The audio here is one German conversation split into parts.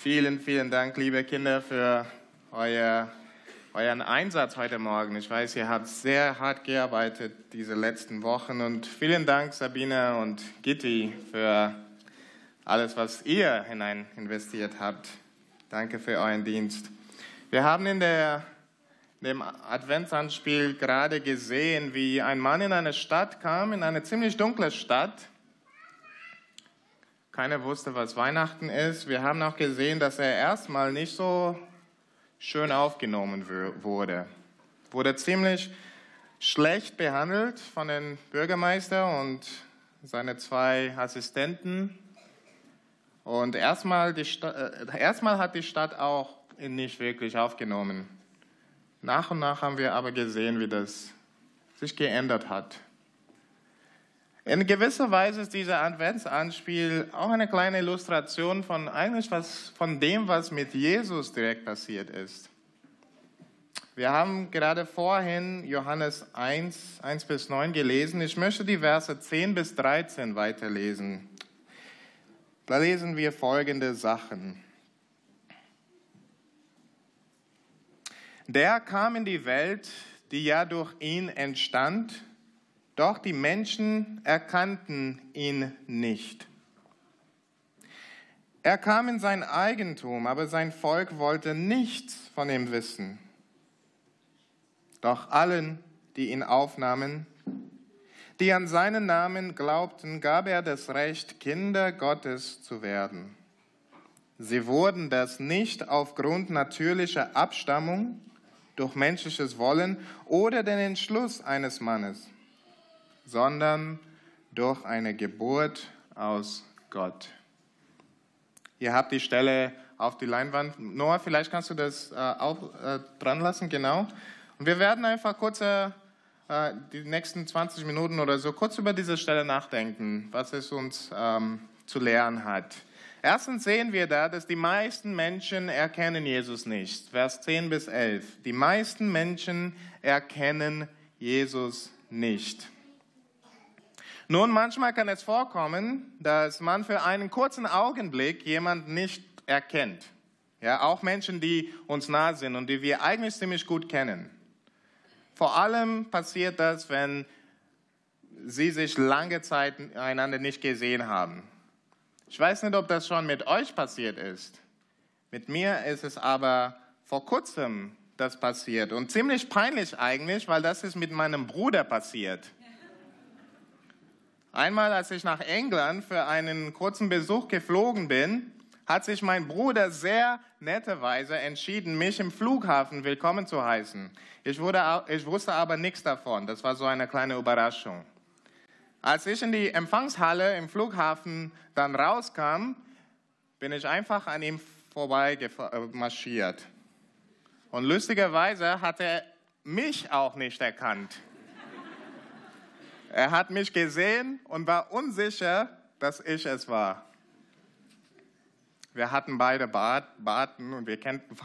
Vielen, vielen Dank, liebe Kinder, für euer, euren Einsatz heute Morgen. Ich weiß, ihr habt sehr hart gearbeitet diese letzten Wochen und vielen Dank, Sabine und Gitti, für alles, was ihr hinein investiert habt. Danke für euren Dienst. Wir haben in der, dem Adventsanspiel gerade gesehen, wie ein Mann in eine Stadt kam, in eine ziemlich dunkle Stadt keiner wusste, was Weihnachten ist. Wir haben auch gesehen, dass er erstmal nicht so schön aufgenommen wurde. Wurde ziemlich schlecht behandelt von dem Bürgermeister und seine zwei Assistenten. Und erstmal, äh, erstmal hat die Stadt auch ihn nicht wirklich aufgenommen. Nach und nach haben wir aber gesehen, wie das sich geändert hat. In gewisser Weise ist dieser Adventsanspiel auch eine kleine Illustration von eigentlich was, von dem, was mit Jesus direkt passiert ist. Wir haben gerade vorhin Johannes 1, 1 bis 9 gelesen. Ich möchte die Verse 10 bis 13 weiterlesen. Da lesen wir folgende Sachen. Der kam in die Welt, die ja durch ihn entstand doch die Menschen erkannten ihn nicht. Er kam in sein Eigentum, aber sein Volk wollte nichts von ihm wissen. Doch allen, die ihn aufnahmen, die an seinen Namen glaubten, gab er das Recht, Kinder Gottes zu werden. Sie wurden das nicht aufgrund natürlicher Abstammung, durch menschliches Wollen oder den Entschluss eines Mannes sondern durch eine Geburt aus Gott. Ihr habt die Stelle auf die Leinwand. Noah, vielleicht kannst du das äh, auch äh, dran lassen, genau. Und wir werden einfach kurz äh, die nächsten 20 Minuten oder so kurz über diese Stelle nachdenken, was es uns ähm, zu lernen hat. Erstens sehen wir da, dass die meisten Menschen erkennen Jesus nicht. Vers 10 bis 11. Die meisten Menschen erkennen Jesus nicht. Nun, manchmal kann es vorkommen, dass man für einen kurzen Augenblick jemanden nicht erkennt. Ja, auch Menschen, die uns nah sind und die wir eigentlich ziemlich gut kennen. Vor allem passiert das, wenn sie sich lange Zeit einander nicht gesehen haben. Ich weiß nicht, ob das schon mit euch passiert ist. Mit mir ist es aber vor kurzem das passiert und ziemlich peinlich eigentlich, weil das ist mit meinem Bruder passiert. Einmal, als ich nach England für einen kurzen Besuch geflogen bin, hat sich mein Bruder sehr netterweise entschieden, mich im Flughafen willkommen zu heißen. Ich, wurde, ich wusste aber nichts davon. Das war so eine kleine Überraschung. Als ich in die Empfangshalle im Flughafen dann rauskam, bin ich einfach an ihm vorbei marschiert. Und lustigerweise hat er mich auch nicht erkannt. Er hat mich gesehen und war unsicher, dass ich es war. Wir hatten beide Bart, Barten und wir kannten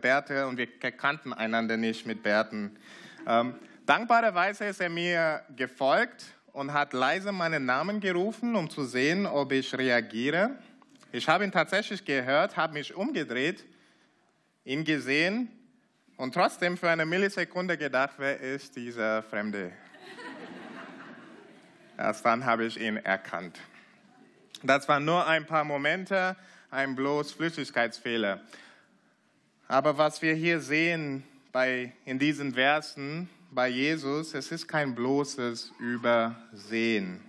Bärte und wir kannten einander nicht mit Bärten. Ähm, dankbarerweise ist er mir gefolgt und hat leise meinen Namen gerufen, um zu sehen, ob ich reagiere. Ich habe ihn tatsächlich gehört, habe mich umgedreht, ihn gesehen und trotzdem für eine Millisekunde gedacht, wer ist dieser Fremde? Erst dann habe ich ihn erkannt. Das waren nur ein paar Momente, ein bloß Flüssigkeitsfehler. Aber was wir hier sehen bei, in diesen Versen bei Jesus, es ist kein bloßes Übersehen.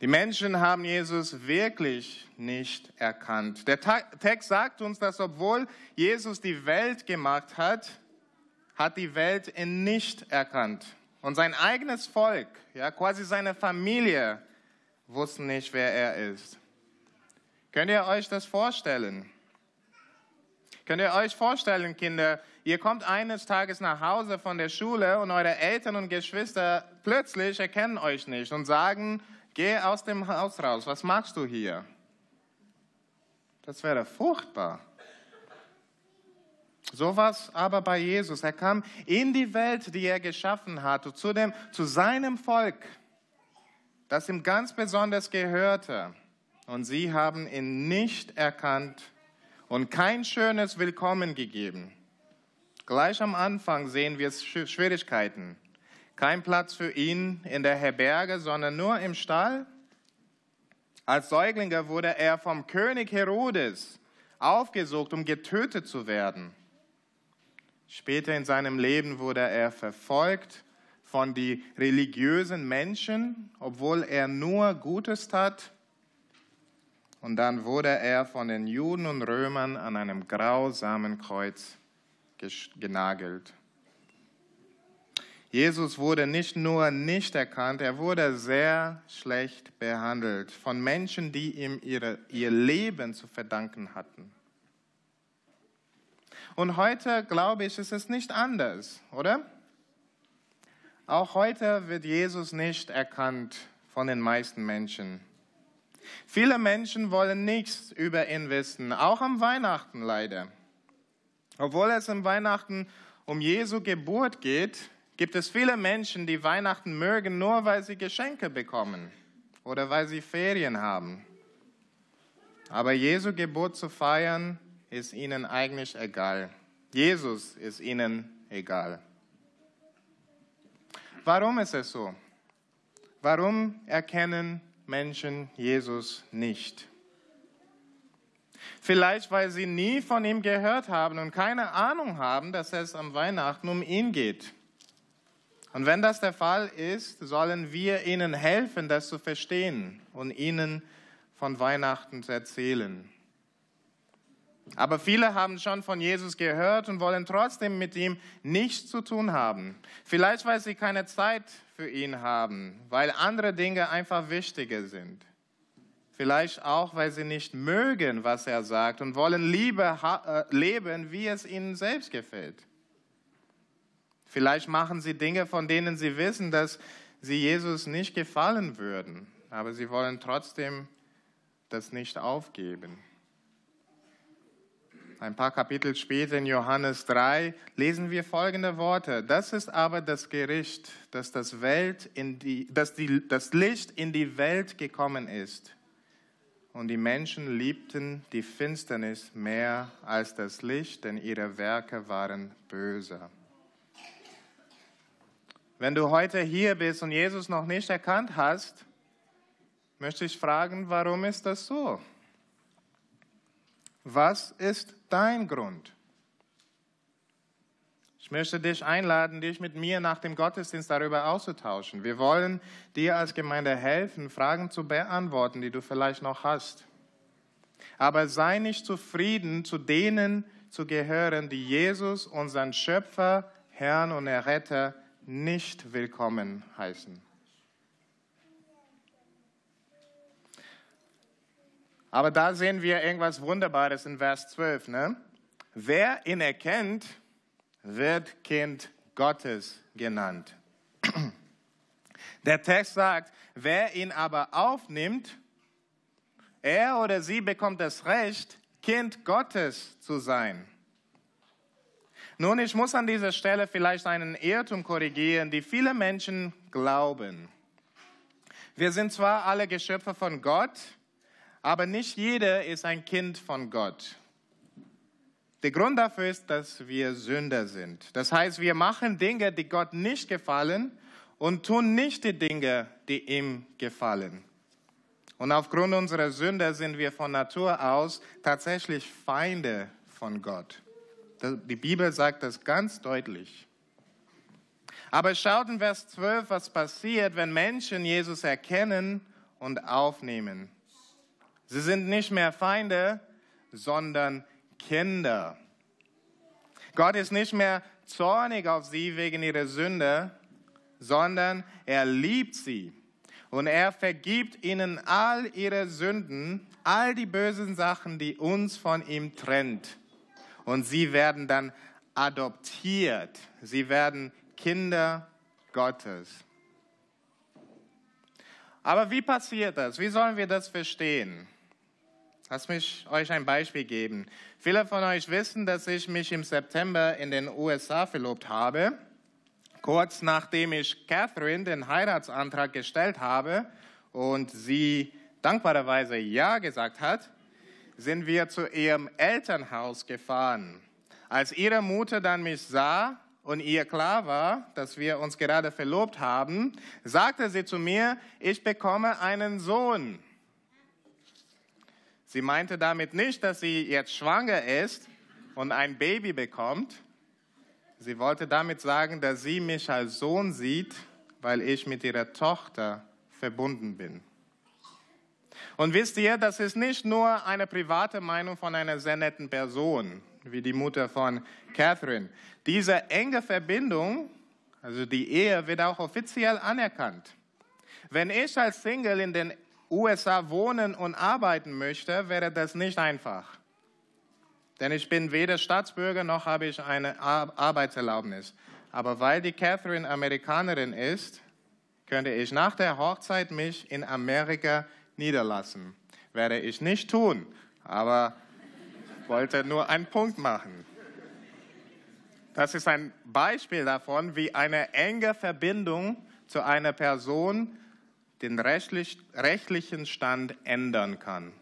Die Menschen haben Jesus wirklich nicht erkannt. Der Text sagt uns, dass obwohl Jesus die Welt gemacht hat, hat die Welt ihn nicht erkannt. Und sein eigenes Volk, ja, quasi seine Familie, wussten nicht, wer er ist. Könnt ihr euch das vorstellen? Könnt ihr euch vorstellen, Kinder, ihr kommt eines Tages nach Hause von der Schule und eure Eltern und Geschwister plötzlich erkennen euch nicht und sagen, geh aus dem Haus raus, was machst du hier? Das wäre furchtbar. So war es aber bei Jesus. Er kam in die Welt, die er geschaffen hatte, zu, dem, zu seinem Volk, das ihm ganz besonders gehörte. Und sie haben ihn nicht erkannt und kein schönes Willkommen gegeben. Gleich am Anfang sehen wir Schwierigkeiten. Kein Platz für ihn in der Herberge, sondern nur im Stall. Als Säuglinger wurde er vom König Herodes aufgesucht, um getötet zu werden. Später in seinem Leben wurde er verfolgt von den religiösen Menschen, obwohl er nur Gutes tat. Und dann wurde er von den Juden und Römern an einem grausamen Kreuz genagelt. Jesus wurde nicht nur nicht erkannt, er wurde sehr schlecht behandelt von Menschen, die ihm ihre, ihr Leben zu verdanken hatten. Und heute, glaube ich, ist es nicht anders, oder? Auch heute wird Jesus nicht erkannt von den meisten Menschen. Viele Menschen wollen nichts über ihn wissen, auch am Weihnachten leider. Obwohl es im Weihnachten um Jesu Geburt geht, gibt es viele Menschen, die Weihnachten mögen, nur weil sie Geschenke bekommen oder weil sie Ferien haben. Aber Jesu Geburt zu feiern, ist ihnen eigentlich egal. Jesus ist ihnen egal. Warum ist es so? Warum erkennen Menschen Jesus nicht? Vielleicht, weil sie nie von ihm gehört haben und keine Ahnung haben, dass es am Weihnachten um ihn geht. Und wenn das der Fall ist, sollen wir ihnen helfen, das zu verstehen und ihnen von Weihnachten zu erzählen. Aber viele haben schon von Jesus gehört und wollen trotzdem mit ihm nichts zu tun haben. Vielleicht, weil sie keine Zeit für ihn haben, weil andere Dinge einfach wichtiger sind. Vielleicht auch, weil sie nicht mögen, was er sagt und wollen lieber äh, leben, wie es ihnen selbst gefällt. Vielleicht machen sie Dinge, von denen sie wissen, dass sie Jesus nicht gefallen würden, aber sie wollen trotzdem das nicht aufgeben. Ein paar Kapitel später in Johannes 3 lesen wir folgende Worte. Das ist aber das Gericht, dass das, Welt in die, dass die, das Licht in die Welt gekommen ist und die Menschen liebten die Finsternis mehr als das Licht, denn ihre Werke waren böse. Wenn du heute hier bist und Jesus noch nicht erkannt hast, möchte ich fragen, warum ist das so? Was ist dein Grund? Ich möchte dich einladen, dich mit mir nach dem Gottesdienst darüber auszutauschen. Wir wollen dir als Gemeinde helfen, Fragen zu beantworten, die du vielleicht noch hast. Aber sei nicht zufrieden, zu denen zu gehören, die Jesus, unseren Schöpfer, Herrn und Erretter, nicht willkommen heißen. Aber da sehen wir irgendwas Wunderbares in Vers 12. Ne? Wer ihn erkennt, wird Kind Gottes genannt. Der Text sagt, wer ihn aber aufnimmt, er oder sie bekommt das Recht, Kind Gottes zu sein. Nun, ich muss an dieser Stelle vielleicht einen Irrtum korrigieren, die viele Menschen glauben. Wir sind zwar alle Geschöpfe von Gott, aber nicht jeder ist ein Kind von Gott. Der Grund dafür ist, dass wir Sünder sind. Das heißt, wir machen Dinge, die Gott nicht gefallen und tun nicht die Dinge, die ihm gefallen. Und aufgrund unserer Sünde sind wir von Natur aus tatsächlich Feinde von Gott. Die Bibel sagt das ganz deutlich. Aber schaut in Vers 12, was passiert, wenn Menschen Jesus erkennen und aufnehmen. Sie sind nicht mehr Feinde, sondern Kinder. Gott ist nicht mehr zornig auf sie wegen ihrer Sünde, sondern er liebt sie und er vergibt ihnen all ihre Sünden, all die bösen Sachen, die uns von ihm trennt. Und sie werden dann adoptiert. Sie werden Kinder Gottes. Aber wie passiert das? Wie sollen wir das verstehen? Lass mich euch ein Beispiel geben. Viele von euch wissen, dass ich mich im September in den USA verlobt habe. Kurz nachdem ich Catherine den Heiratsantrag gestellt habe und sie dankbarerweise Ja gesagt hat, sind wir zu ihrem Elternhaus gefahren. Als ihre Mutter dann mich sah und ihr klar war, dass wir uns gerade verlobt haben, sagte sie zu mir, ich bekomme einen Sohn. Sie meinte damit nicht, dass sie jetzt schwanger ist und ein Baby bekommt. Sie wollte damit sagen, dass sie mich als Sohn sieht, weil ich mit ihrer Tochter verbunden bin. Und wisst ihr, das ist nicht nur eine private Meinung von einer sehr netten Person, wie die Mutter von Catherine. Diese enge Verbindung, also die Ehe, wird auch offiziell anerkannt. Wenn ich als Single in den USA wohnen und arbeiten möchte, wäre das nicht einfach. Denn ich bin weder Staatsbürger noch habe ich eine Arbeitserlaubnis. Aber weil die Catherine Amerikanerin ist, könnte ich nach der Hochzeit mich in Amerika niederlassen. Werde ich nicht tun, aber wollte nur einen Punkt machen. Das ist ein Beispiel davon, wie eine enge Verbindung zu einer Person den rechtlichen Stand ändern kann.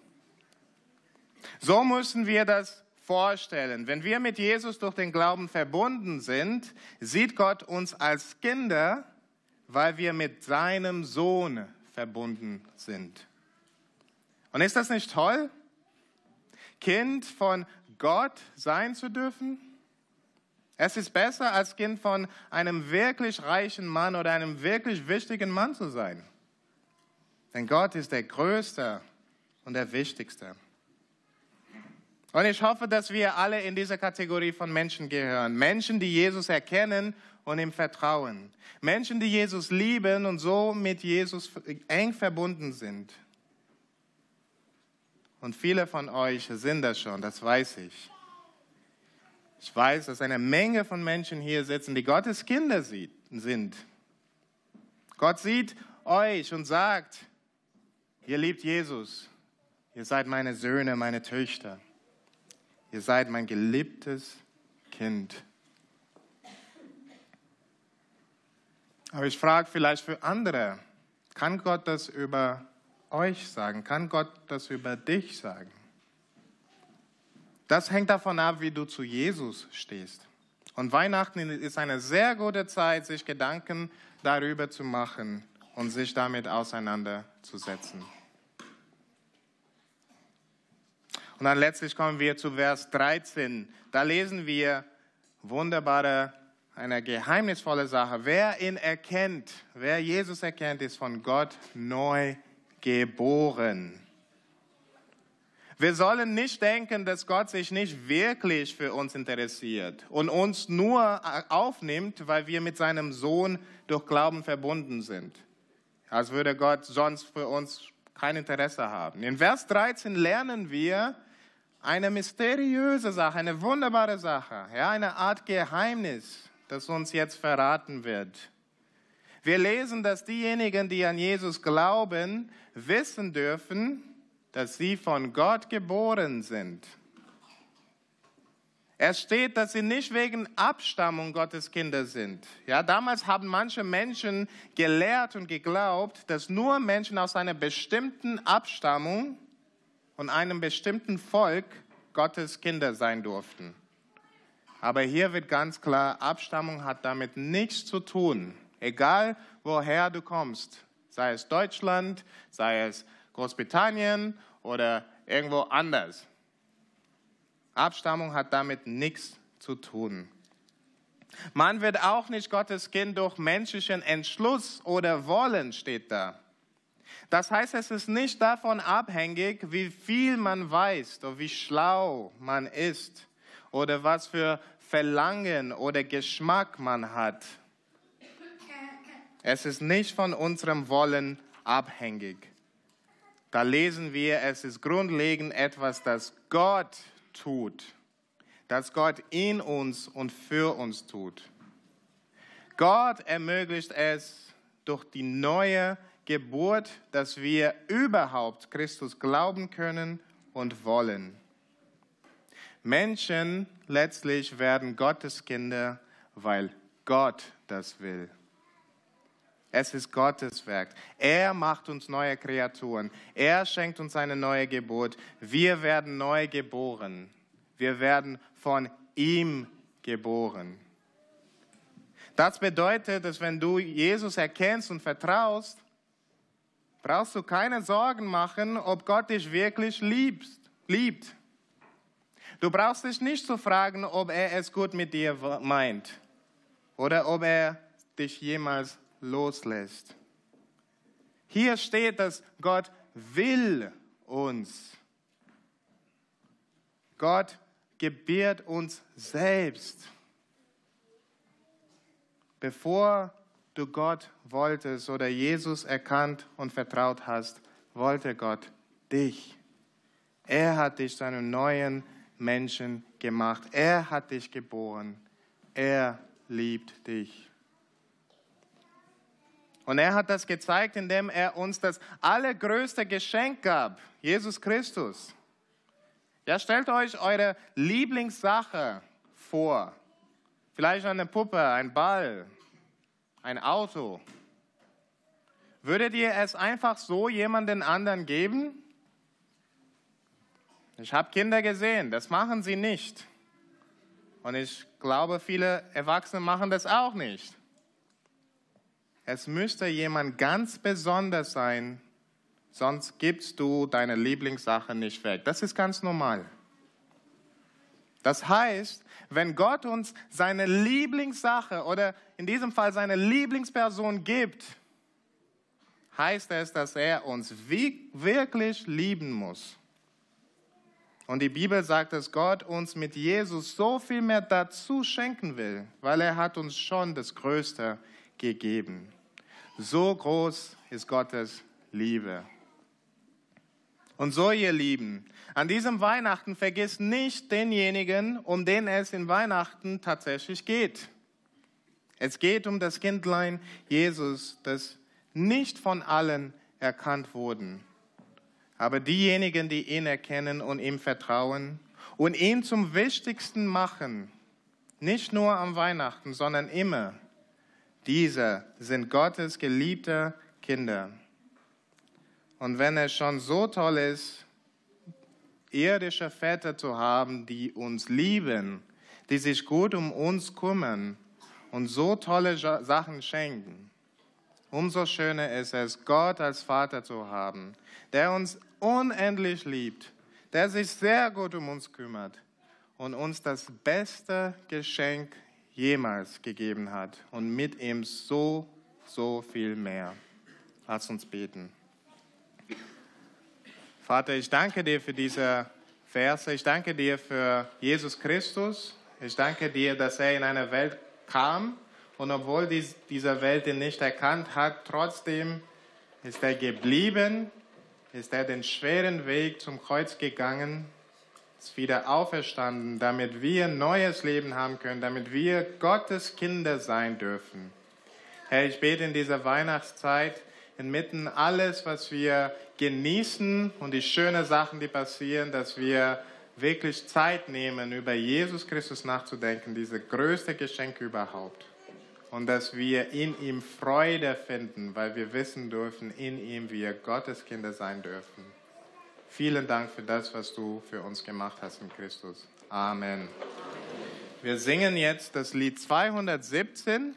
So müssen wir das vorstellen. Wenn wir mit Jesus durch den Glauben verbunden sind, sieht Gott uns als Kinder, weil wir mit seinem Sohn verbunden sind. Und ist das nicht toll, Kind von Gott sein zu dürfen? Es ist besser, als Kind von einem wirklich reichen Mann oder einem wirklich wichtigen Mann zu sein. Denn Gott ist der Größte und der Wichtigste. Und ich hoffe, dass wir alle in diese Kategorie von Menschen gehören. Menschen, die Jesus erkennen und ihm vertrauen. Menschen, die Jesus lieben und so mit Jesus eng verbunden sind. Und viele von euch sind das schon, das weiß ich. Ich weiß, dass eine Menge von Menschen hier sitzen, die Gottes Kinder sind. Gott sieht euch und sagt, ihr liebt Jesus, ihr seid meine Söhne, meine Töchter, ihr seid mein geliebtes Kind. Aber ich frage vielleicht für andere, kann Gott das über euch sagen? Kann Gott das über dich sagen? Das hängt davon ab, wie du zu Jesus stehst. Und Weihnachten ist eine sehr gute Zeit, sich Gedanken darüber zu machen und sich damit auseinanderzusetzen. Und dann letztlich kommen wir zu Vers 13. Da lesen wir wunderbare, eine geheimnisvolle Sache. Wer ihn erkennt, wer Jesus erkennt, ist von Gott neu geboren. Wir sollen nicht denken, dass Gott sich nicht wirklich für uns interessiert und uns nur aufnimmt, weil wir mit seinem Sohn durch Glauben verbunden sind. Als würde Gott sonst für uns kein Interesse haben. In Vers 13 lernen wir eine mysteriöse Sache, eine wunderbare Sache, ja, eine Art Geheimnis, das uns jetzt verraten wird. Wir lesen, dass diejenigen, die an Jesus glauben, wissen dürfen, dass sie von Gott geboren sind. Es steht, dass sie nicht wegen Abstammung Gottes Kinder sind. Ja, damals haben manche Menschen gelehrt und geglaubt, dass nur Menschen aus einer bestimmten Abstammung und einem bestimmten Volk Gottes Kinder sein durften. Aber hier wird ganz klar, Abstammung hat damit nichts zu tun. Egal woher du kommst, sei es Deutschland, sei es Großbritannien oder irgendwo anders. Abstammung hat damit nichts zu tun. Man wird auch nicht Gottes Kind durch menschlichen Entschluss oder Wollen, steht da. Das heißt, es ist nicht davon abhängig, wie viel man weiß oder wie schlau man ist oder was für Verlangen oder Geschmack man hat. Es ist nicht von unserem Wollen abhängig. Da lesen wir, es ist grundlegend etwas, das Gott tut, das Gott in uns und für uns tut. Gott ermöglicht es durch die neue Geburt, dass wir überhaupt Christus glauben können und wollen. Menschen letztlich werden Gottes Kinder, weil Gott das will. Es ist Gottes Werk. Er macht uns neue Kreaturen. Er schenkt uns eine neue Geburt. Wir werden neu geboren. Wir werden von ihm geboren. Das bedeutet, dass wenn du Jesus erkennst und vertraust, brauchst du keine Sorgen machen, ob Gott dich wirklich liebst, liebt. Du brauchst dich nicht zu fragen, ob er es gut mit dir meint oder ob er dich jemals loslässt. Hier steht, dass Gott will uns. Gott gebiert uns selbst. Bevor du Gott wolltest oder Jesus erkannt und vertraut hast, wollte Gott dich. Er hat dich zu einem neuen Menschen gemacht. Er hat dich geboren. Er liebt dich. Und er hat das gezeigt, indem er uns das allergrößte Geschenk gab, Jesus Christus. Ja, stellt euch eure Lieblingssache vor. Vielleicht eine Puppe, ein Ball, ein Auto. Würdet ihr es einfach so jemanden anderen geben? Ich habe Kinder gesehen, das machen sie nicht. Und ich glaube, viele Erwachsene machen das auch nicht. Es müsste jemand ganz besonders sein, sonst gibst du deine Lieblingssache nicht weg. Das ist ganz normal. Das heißt, wenn Gott uns seine Lieblingssache oder in diesem Fall seine Lieblingsperson gibt, heißt es, dass er uns wirklich lieben muss. Und die Bibel sagt, dass Gott uns mit Jesus so viel mehr dazu schenken will, weil er hat uns schon das Größte gegeben. So groß ist Gottes Liebe. Und so, ihr Lieben, an diesem Weihnachten vergiss nicht denjenigen, um den es in Weihnachten tatsächlich geht. Es geht um das Kindlein Jesus, das nicht von allen erkannt wurden. Aber diejenigen, die ihn erkennen und ihm vertrauen und ihn zum Wichtigsten machen, nicht nur am Weihnachten, sondern immer, diese sind Gottes geliebte Kinder. Und wenn es schon so toll ist, irdische Väter zu haben, die uns lieben, die sich gut um uns kümmern und so tolle Sachen schenken, umso schöner ist es, Gott als Vater zu haben, der uns unendlich liebt, der sich sehr gut um uns kümmert und uns das beste Geschenk jemals gegeben hat und mit ihm so, so viel mehr. Lass uns beten. Vater, ich danke dir für diese Verse. Ich danke dir für Jesus Christus. Ich danke dir, dass er in eine Welt kam und obwohl dies, diese Welt ihn nicht erkannt hat, trotzdem ist er geblieben, ist er den schweren Weg zum Kreuz gegangen, ist wieder auferstanden, damit wir neues Leben haben können, damit wir Gottes Kinder sein dürfen. Herr, ich bete in dieser Weihnachtszeit, inmitten alles, was wir genießen und die schönen Sachen, die passieren, dass wir wirklich Zeit nehmen, über Jesus Christus nachzudenken, diese größte Geschenk überhaupt. Und dass wir in ihm Freude finden, weil wir wissen dürfen, in ihm wir Gottes Kinder sein dürfen. Vielen Dank für das, was du für uns gemacht hast in Christus. Amen. Wir singen jetzt das Lied 217.